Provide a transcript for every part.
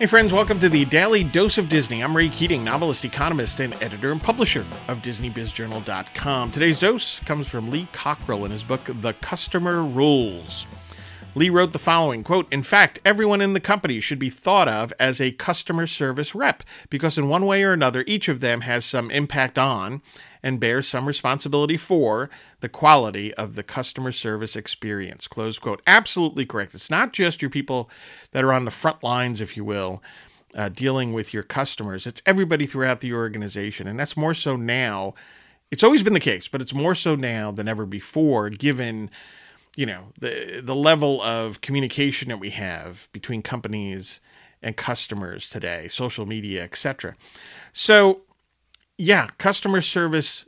Hey, friends, welcome to the Daily Dose of Disney. I'm Ray Keating, novelist, economist, and editor and publisher of DisneyBizJournal.com. Today's dose comes from Lee Cockrell in his book, The Customer Rules. Lee wrote the following quote, In fact, everyone in the company should be thought of as a customer service rep because, in one way or another, each of them has some impact on and bear some responsibility for the quality of the customer service experience. Close quote. Absolutely correct. It's not just your people that are on the front lines, if you will, uh, dealing with your customers. It's everybody throughout the organization. And that's more so now. It's always been the case, but it's more so now than ever before, given you know the the level of communication that we have between companies and customers today, social media, etc. So yeah, customer service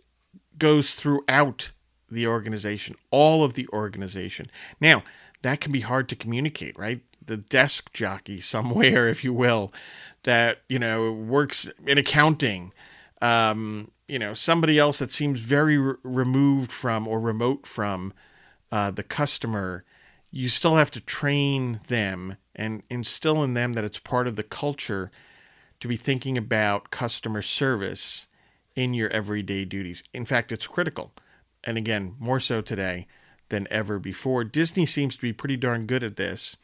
goes throughout the organization, all of the organization. Now, that can be hard to communicate, right? The desk jockey somewhere, if you will, that, you know, works in accounting, um, you know, somebody else that seems very re- removed from or remote from uh, the customer, you still have to train them and instill in them that it's part of the culture to be thinking about customer service in your everyday duties. In fact, it's critical. And again, more so today than ever before. Disney seems to be pretty darn good at this.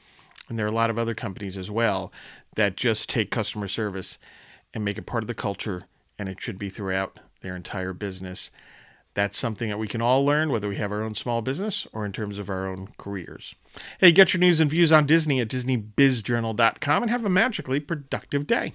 And there are a lot of other companies as well that just take customer service and make it part of the culture, and it should be throughout their entire business. That's something that we can all learn, whether we have our own small business or in terms of our own careers. Hey, get your news and views on Disney at DisneyBizJournal.com and have a magically productive day.